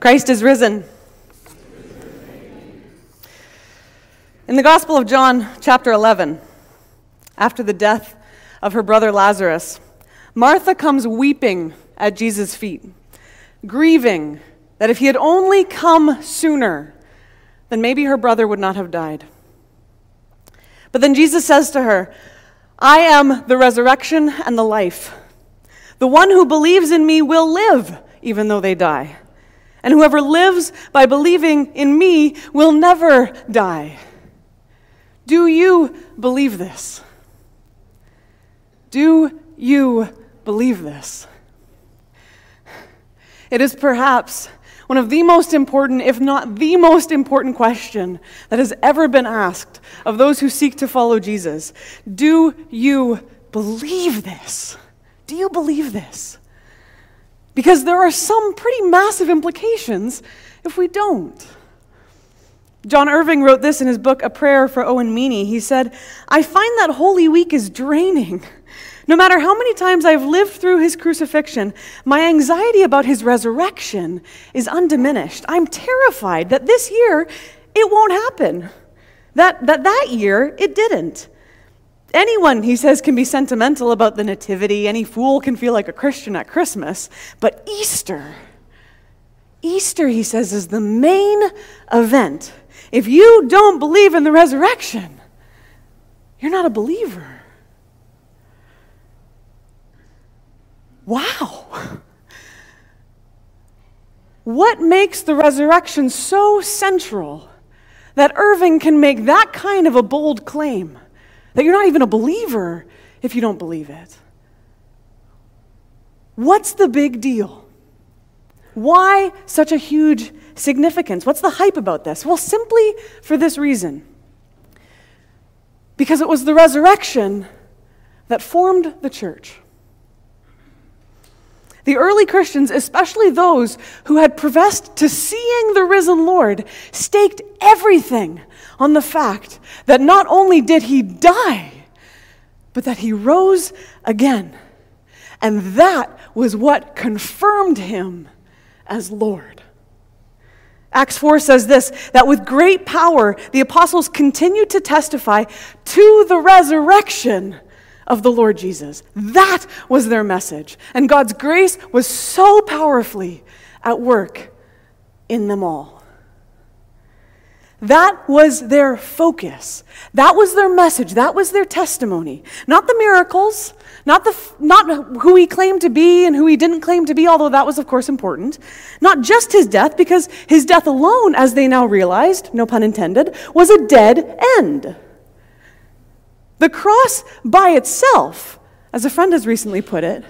Christ is risen. In the Gospel of John, chapter 11, after the death of her brother Lazarus, Martha comes weeping at Jesus' feet, grieving that if he had only come sooner, then maybe her brother would not have died. But then Jesus says to her, I am the resurrection and the life. The one who believes in me will live even though they die. And whoever lives by believing in me will never die. Do you believe this? Do you believe this? It is perhaps one of the most important, if not the most important question that has ever been asked of those who seek to follow Jesus. Do you believe this? Do you believe this? Because there are some pretty massive implications if we don't. John Irving wrote this in his book, A Prayer for Owen Meany. He said, I find that Holy Week is draining. No matter how many times I've lived through his crucifixion, my anxiety about his resurrection is undiminished. I'm terrified that this year it won't happen, that that, that year it didn't. Anyone, he says, can be sentimental about the Nativity. Any fool can feel like a Christian at Christmas. But Easter, Easter, he says, is the main event if you don't believe in the resurrection, you're not a believer. Wow. What makes the resurrection so central that Irving can make that kind of a bold claim? That you're not even a believer if you don't believe it. What's the big deal? Why such a huge significance? What's the hype about this? Well, simply for this reason because it was the resurrection that formed the church. The early Christians, especially those who had professed to seeing the risen Lord, staked everything on the fact that not only did he die, but that he rose again. And that was what confirmed him as Lord. Acts 4 says this that with great power the apostles continued to testify to the resurrection of the Lord Jesus. That was their message. And God's grace was so powerfully at work in them all. That was their focus. That was their message. That was their testimony. Not the miracles, not, the, not who he claimed to be and who he didn't claim to be, although that was, of course, important. Not just his death, because his death alone, as they now realized, no pun intended, was a dead end. The cross by itself, as a friend has recently put it,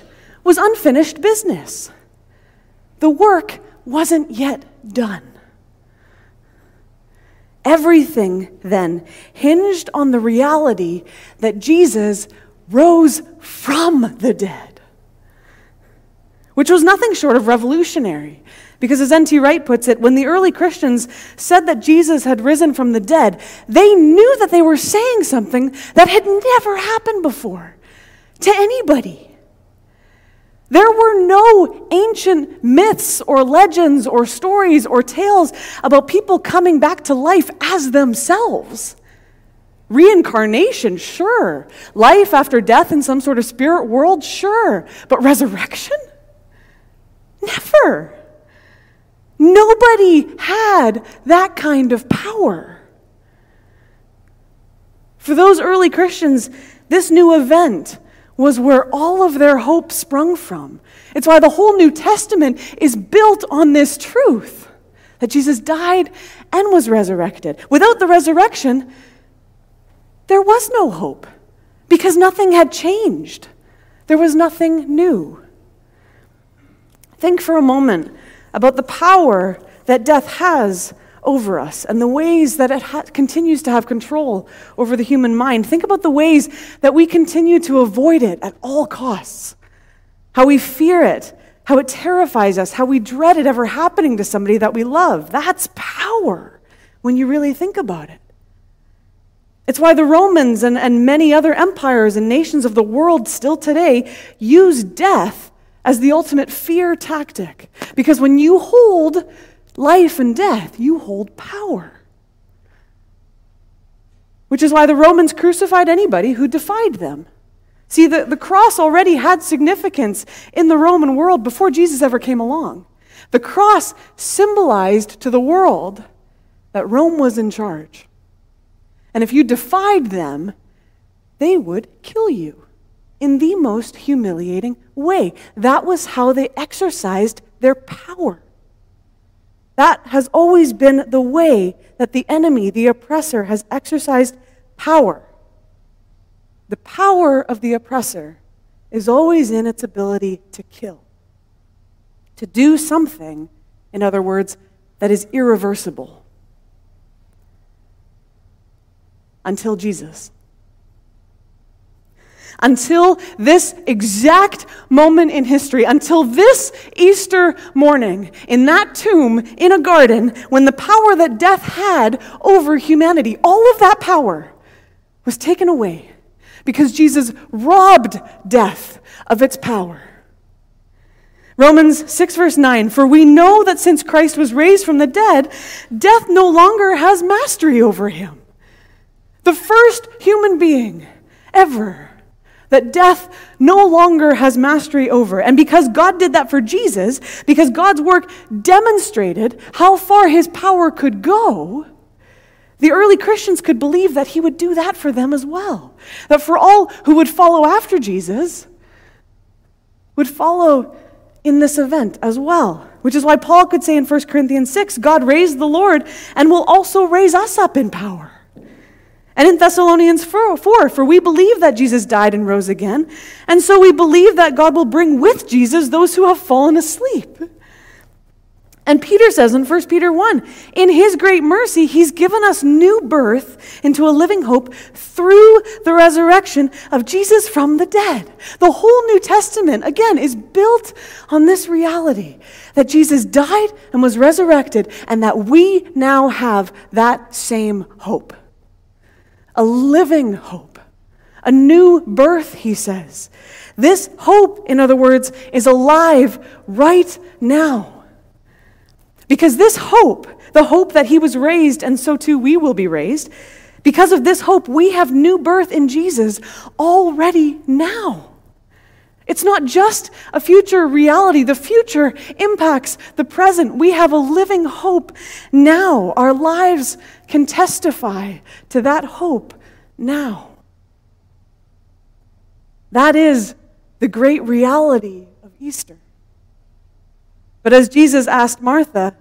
was unfinished business. The work wasn't yet done. Everything then hinged on the reality that Jesus rose from the dead, which was nothing short of revolutionary. Because as N.T. Wright puts it, when the early Christians said that Jesus had risen from the dead, they knew that they were saying something that had never happened before to anybody. There were no ancient myths or legends or stories or tales about people coming back to life as themselves. Reincarnation, sure. Life after death in some sort of spirit world, sure. But resurrection? Never. Nobody had that kind of power. For those early Christians, this new event was where all of their hope sprung from. It's why the whole New Testament is built on this truth that Jesus died and was resurrected. Without the resurrection, there was no hope because nothing had changed, there was nothing new. Think for a moment about the power that death has over us and the ways that it ha- continues to have control over the human mind. Think about the ways that we continue to avoid it at all costs, how we fear it, how it terrifies us, how we dread it ever happening to somebody that we love. That's power when you really think about it. It's why the Romans and, and many other empires and nations of the world still today use death as the ultimate fear tactic. Because when you hold life and death, you hold power. Which is why the Romans crucified anybody who defied them. See, the, the cross already had significance in the Roman world before Jesus ever came along. The cross symbolized to the world that Rome was in charge. And if you defied them, they would kill you in the most humiliating way. That was how they exercised their power. That has always been the way that the enemy, the oppressor, has exercised power. The power of the oppressor is always in its ability to kill, to do something, in other words, that is irreversible. Until Jesus until this exact moment in history, until this Easter morning, in that tomb in a garden, when the power that death had over humanity, all of that power was taken away because Jesus robbed death of its power. Romans 6, verse 9 For we know that since Christ was raised from the dead, death no longer has mastery over him. The first human being ever that death no longer has mastery over. And because God did that for Jesus, because God's work demonstrated how far his power could go, the early Christians could believe that he would do that for them as well. That for all who would follow after Jesus, would follow in this event as well. Which is why Paul could say in 1 Corinthians 6 God raised the Lord and will also raise us up in power. And in Thessalonians 4, 4, for we believe that Jesus died and rose again, and so we believe that God will bring with Jesus those who have fallen asleep. And Peter says in 1 Peter 1, in his great mercy, he's given us new birth into a living hope through the resurrection of Jesus from the dead. The whole New Testament, again, is built on this reality that Jesus died and was resurrected, and that we now have that same hope a living hope, a new birth, he says. This hope, in other words, is alive right now. Because this hope, the hope that he was raised and so too we will be raised, because of this hope, we have new birth in Jesus already now. It's not just a future reality. The future impacts the present. We have a living hope now. Our lives can testify to that hope now. That is the great reality of Easter. But as Jesus asked Martha,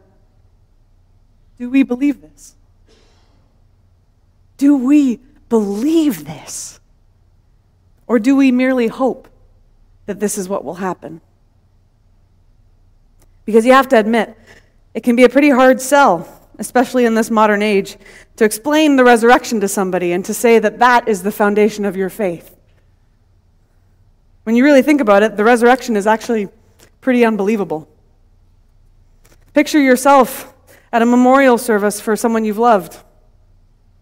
do we believe this? Do we believe this? Or do we merely hope that this is what will happen? Because you have to admit, it can be a pretty hard sell especially in this modern age, to explain the resurrection to somebody and to say that that is the foundation of your faith. When you really think about it, the resurrection is actually pretty unbelievable. Picture yourself at a memorial service for someone you've loved,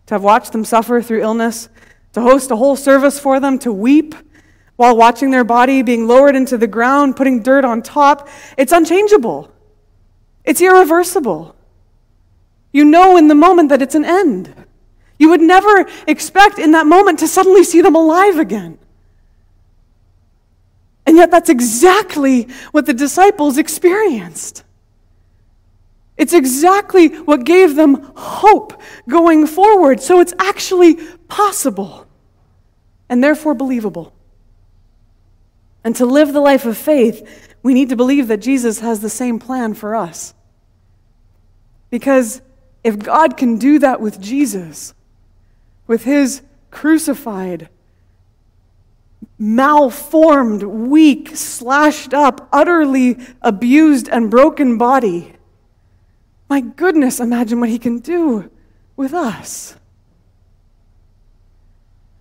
to have watched them suffer through illness, to host a whole service for them, to weep while watching their body being lowered into the ground, putting dirt on top. It's unchangeable, it's irreversible. You know in the moment that it's an end. You would never expect in that moment to suddenly see them alive again. And yet, that's exactly what the disciples experienced. It's exactly what gave them hope going forward. So it's actually possible and therefore believable. And to live the life of faith, we need to believe that Jesus has the same plan for us. Because if God can do that with Jesus, with his crucified, malformed, weak, slashed up, utterly abused, and broken body, my goodness, imagine what he can do with us.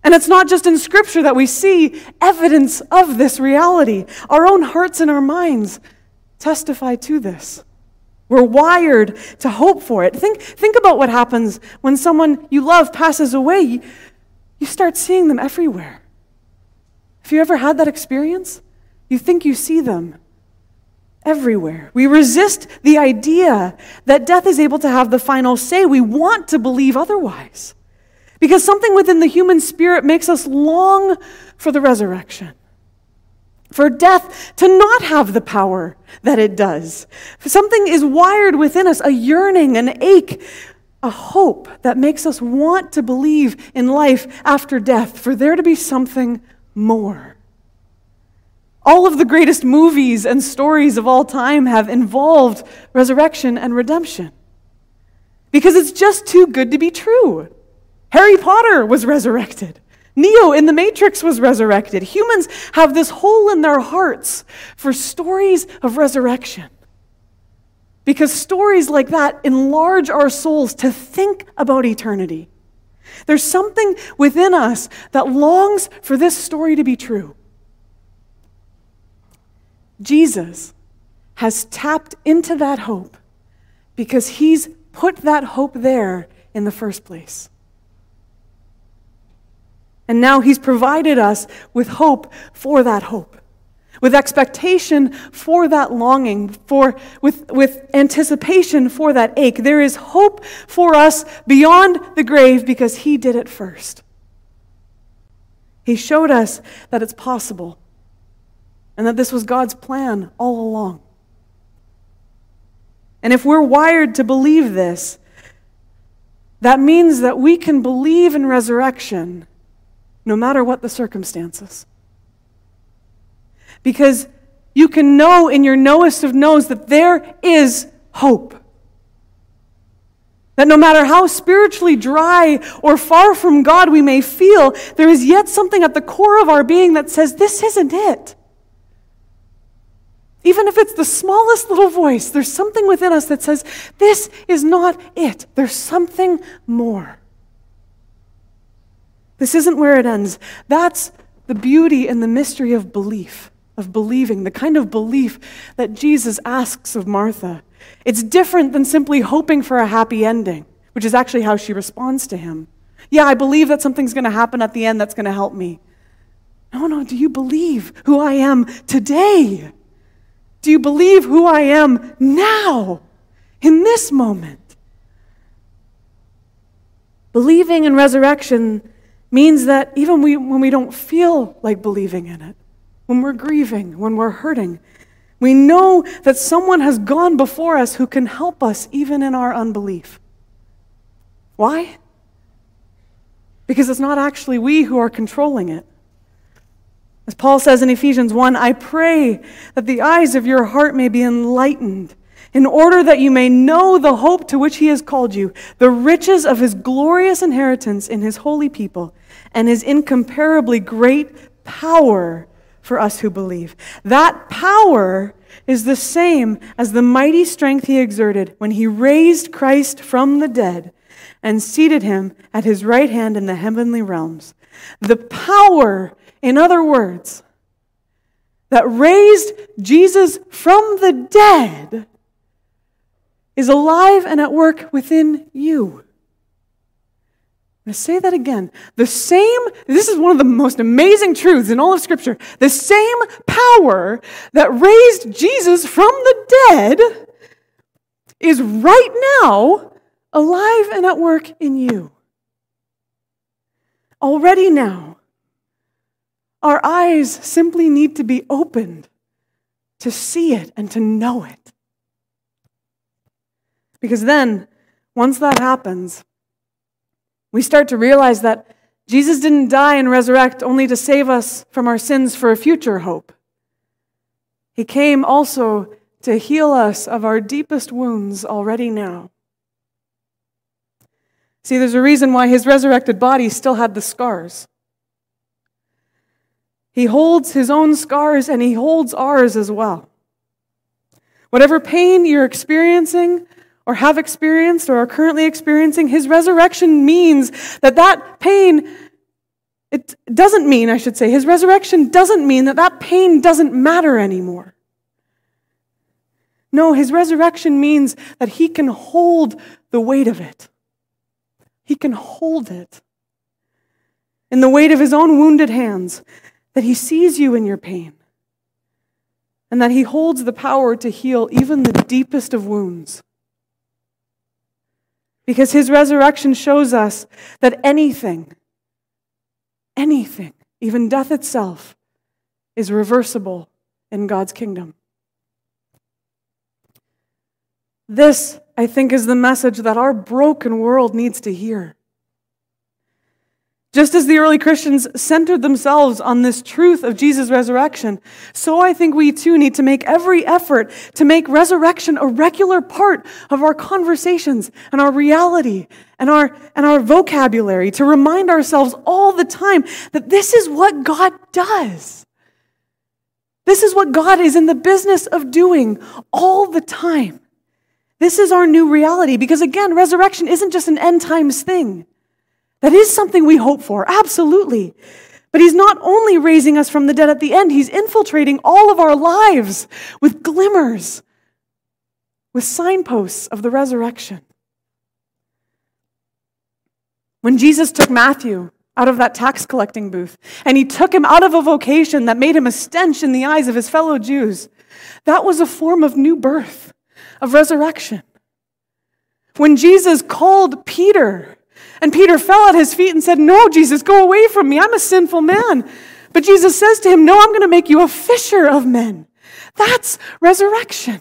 And it's not just in Scripture that we see evidence of this reality. Our own hearts and our minds testify to this. We're wired to hope for it. Think, think about what happens when someone you love passes away. You, you start seeing them everywhere. Have you ever had that experience? You think you see them everywhere. We resist the idea that death is able to have the final say. We want to believe otherwise. Because something within the human spirit makes us long for the resurrection. For death to not have the power that it does. Something is wired within us, a yearning, an ache, a hope that makes us want to believe in life after death, for there to be something more. All of the greatest movies and stories of all time have involved resurrection and redemption. Because it's just too good to be true. Harry Potter was resurrected. Neo in the Matrix was resurrected. Humans have this hole in their hearts for stories of resurrection. Because stories like that enlarge our souls to think about eternity. There's something within us that longs for this story to be true. Jesus has tapped into that hope because he's put that hope there in the first place. And now he's provided us with hope for that hope, with expectation for that longing, for, with, with anticipation for that ache. There is hope for us beyond the grave because he did it first. He showed us that it's possible and that this was God's plan all along. And if we're wired to believe this, that means that we can believe in resurrection no matter what the circumstances. Because you can know in your knowest of knows that there is hope. That no matter how spiritually dry or far from God we may feel, there is yet something at the core of our being that says, This isn't it. Even if it's the smallest little voice, there's something within us that says, This is not it. There's something more. This isn't where it ends. That's the beauty and the mystery of belief, of believing, the kind of belief that Jesus asks of Martha. It's different than simply hoping for a happy ending, which is actually how she responds to him. Yeah, I believe that something's going to happen at the end that's going to help me. No, no, do you believe who I am today? Do you believe who I am now, in this moment? Believing in resurrection means that even we, when we don't feel like believing in it, when we're grieving, when we're hurting, we know that someone has gone before us who can help us even in our unbelief. Why? Because it's not actually we who are controlling it. As Paul says in Ephesians 1, I pray that the eyes of your heart may be enlightened, in order that you may know the hope to which he has called you, the riches of his glorious inheritance in his holy people, and his incomparably great power for us who believe. That power is the same as the mighty strength he exerted when he raised Christ from the dead and seated him at his right hand in the heavenly realms. The power in other words, that raised Jesus from the dead is alive and at work within you. I'm going to say that again. The same, this is one of the most amazing truths in all of Scripture. The same power that raised Jesus from the dead is right now alive and at work in you. Already now, our eyes simply need to be opened to see it and to know it. Because then, once that happens, we start to realize that Jesus didn't die and resurrect only to save us from our sins for a future hope. He came also to heal us of our deepest wounds already now. See, there's a reason why his resurrected body still had the scars. He holds his own scars and he holds ours as well. Whatever pain you're experiencing or have experienced or are currently experiencing, his resurrection means that that pain, it doesn't mean, I should say, his resurrection doesn't mean that that pain doesn't matter anymore. No, his resurrection means that he can hold the weight of it. He can hold it in the weight of his own wounded hands that He sees you in your pain. and that he holds the power to heal even the deepest of wounds. Because his resurrection shows us that anything, anything, even death itself, is reversible in God's kingdom. This, I think, is the message that our broken world needs to hear. Just as the early Christians centered themselves on this truth of Jesus' resurrection, so I think we too need to make every effort to make resurrection a regular part of our conversations and our reality and our, and our vocabulary, to remind ourselves all the time that this is what God does. This is what God is in the business of doing all the time. This is our new reality because, again, resurrection isn't just an end times thing. That is something we hope for, absolutely. But he's not only raising us from the dead at the end, he's infiltrating all of our lives with glimmers, with signposts of the resurrection. When Jesus took Matthew out of that tax collecting booth and he took him out of a vocation that made him a stench in the eyes of his fellow Jews, that was a form of new birth, of resurrection. When Jesus called Peter and Peter fell at his feet and said, No, Jesus, go away from me. I'm a sinful man. But Jesus says to him, No, I'm going to make you a fisher of men. That's resurrection,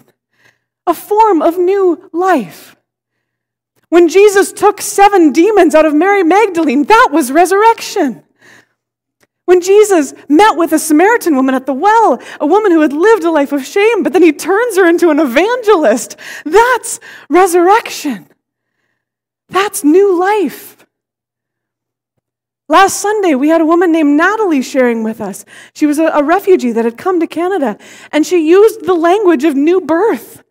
a form of new life. When Jesus took seven demons out of Mary Magdalene, that was resurrection. When Jesus met with a Samaritan woman at the well, a woman who had lived a life of shame, but then he turns her into an evangelist, that's resurrection. That's new life. Last Sunday, we had a woman named Natalie sharing with us. She was a, a, refugee that had come to Canada, and she used the language of new birth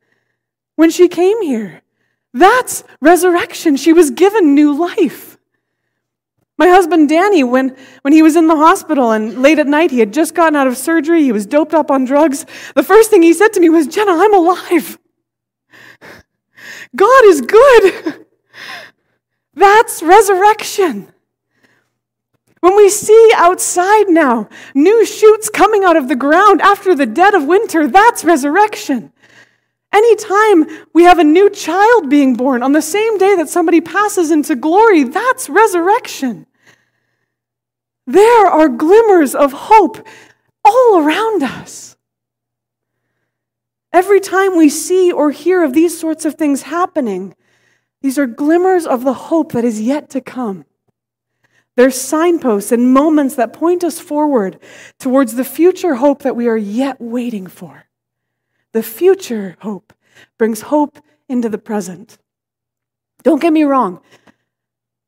when she came here. That's resurrection. She was given new life. My husband Danny, when, when he was in the hospital and late at night, he had just gotten out of surgery, he was doped up on drugs. The first thing he said to me was, Jenna, I'm alive. God is good. That's resurrection. When we see outside now new shoots coming out of the ground after the dead of winter, that's resurrection. Anytime we have a new child being born on the same day that somebody passes into glory, that's resurrection. There are glimmers of hope all around us. Every time we see or hear of these sorts of things happening, these are glimmers of the hope that is yet to come. They're signposts and moments that point us forward towards the future hope that we are yet waiting for. The future hope brings hope into the present. Don't get me wrong.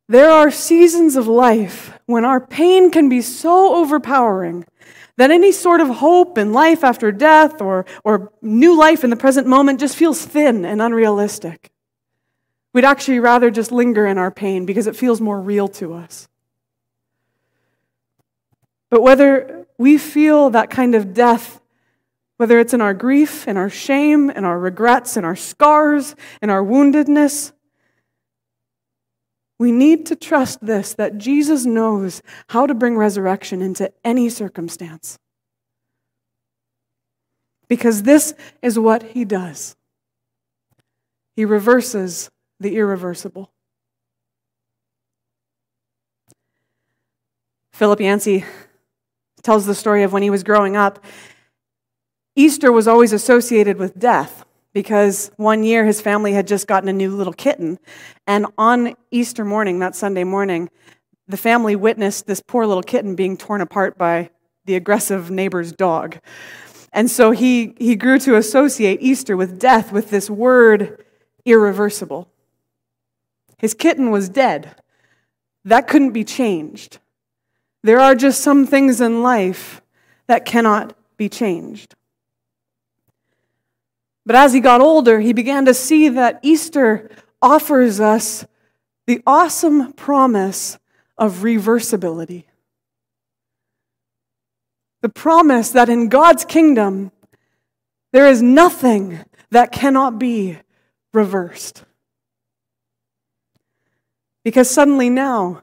There are seasons of life when our pain can be so overpowering that any sort of hope in life after death or, or new life in the present moment just feels thin and unrealistic. We'd actually rather just linger in our pain because it feels more real to us. But whether we feel that kind of death, whether it's in our grief, in our shame, in our regrets, in our scars, in our woundedness, we need to trust this that Jesus knows how to bring resurrection into any circumstance. Because this is what he does. He reverses the irreversible. Philip Yancey tells the story of when he was growing up. Easter was always associated with death because one year his family had just gotten a new little kitten. And on Easter morning, that Sunday morning, the family witnessed this poor little kitten being torn apart by the aggressive neighbor's dog. And so he, he grew to associate Easter with death with this word irreversible. His kitten was dead. That couldn't be changed. There are just some things in life that cannot be changed. But as he got older, he began to see that Easter offers us the awesome promise of reversibility. The promise that in God's kingdom, there is nothing that cannot be reversed. Because suddenly now,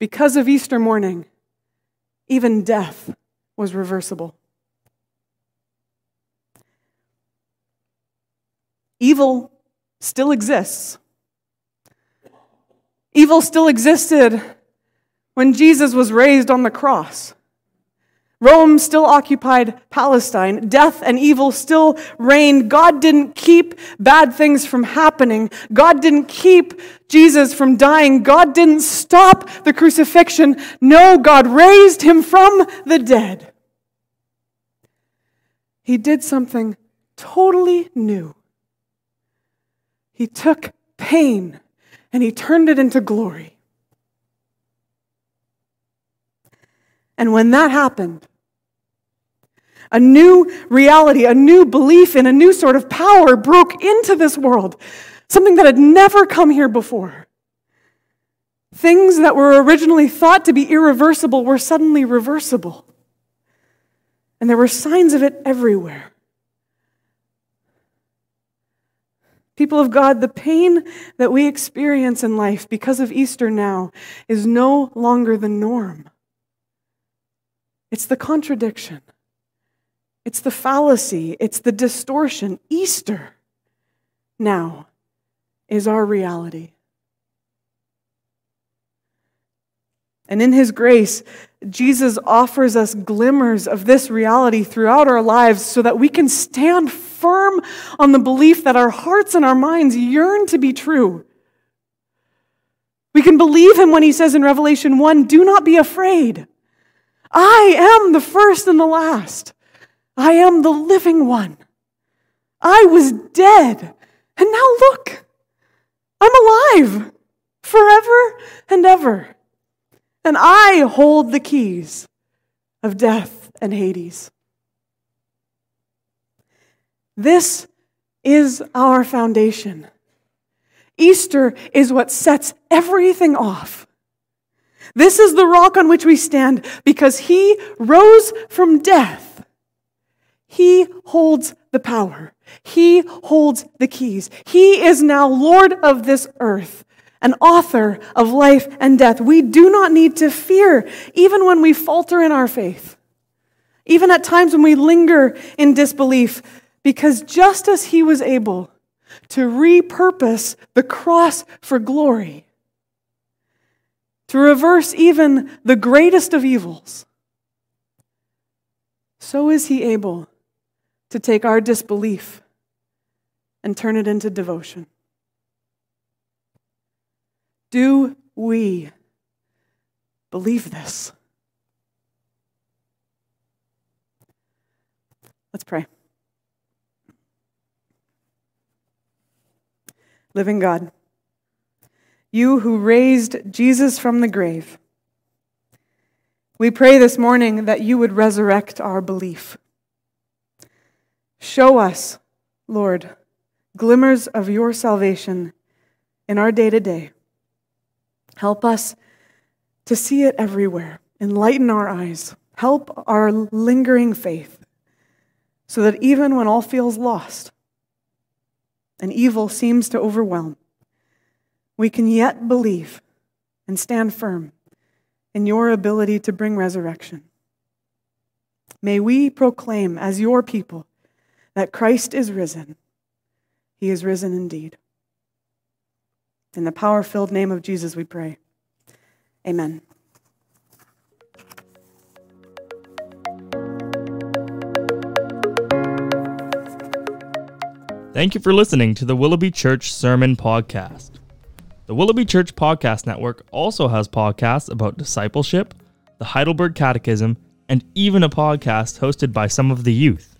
because of Easter morning, even death was reversible. Evil still exists. Evil still existed when Jesus was raised on the cross. Rome still occupied Palestine. Death and evil still reigned. God didn't keep bad things from happening. God didn't keep Jesus from dying. God didn't stop the crucifixion. No, God raised him from the dead. He did something totally new. He took pain and he turned it into glory. And when that happened, a new reality, a new belief in a new sort of power broke into this world, something that had never come here before. Things that were originally thought to be irreversible were suddenly reversible. And there were signs of it everywhere. People of God, the pain that we experience in life because of Easter now is no longer the norm. It's the contradiction. It's the fallacy, it's the distortion. Easter now is our reality. And in His grace, Jesus offers us glimmers of this reality throughout our lives so that we can stand firm on the belief that our hearts and our minds yearn to be true. We can believe Him when He says in Revelation 1 Do not be afraid. I am the first and the last. I am the living one. I was dead, and now look, I'm alive forever and ever. And I hold the keys of death and Hades. This is our foundation. Easter is what sets everything off. This is the rock on which we stand because he rose from death he holds the power. He holds the keys. He is now Lord of this earth, an author of life and death. We do not need to fear, even when we falter in our faith, even at times when we linger in disbelief, because just as He was able to repurpose the cross for glory, to reverse even the greatest of evils, so is He able to take our disbelief and turn it into devotion? Do we believe this? Let's pray. Living God, you who raised Jesus from the grave, we pray this morning that you would resurrect our belief. Show us, Lord, glimmers of your salvation in our day to day. Help us to see it everywhere. Enlighten our eyes. Help our lingering faith so that even when all feels lost and evil seems to overwhelm, we can yet believe and stand firm in your ability to bring resurrection. May we proclaim as your people that Christ is risen. He is risen indeed. In the power filled name of Jesus, we pray. Amen. Thank you for listening to the Willoughby Church Sermon Podcast. The Willoughby Church Podcast Network also has podcasts about discipleship, the Heidelberg Catechism, and even a podcast hosted by some of the youth.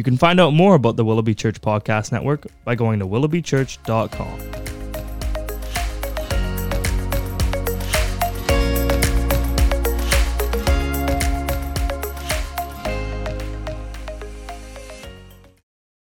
You can find out more about the Willoughby Church Podcast Network by going to willoughbychurch.com.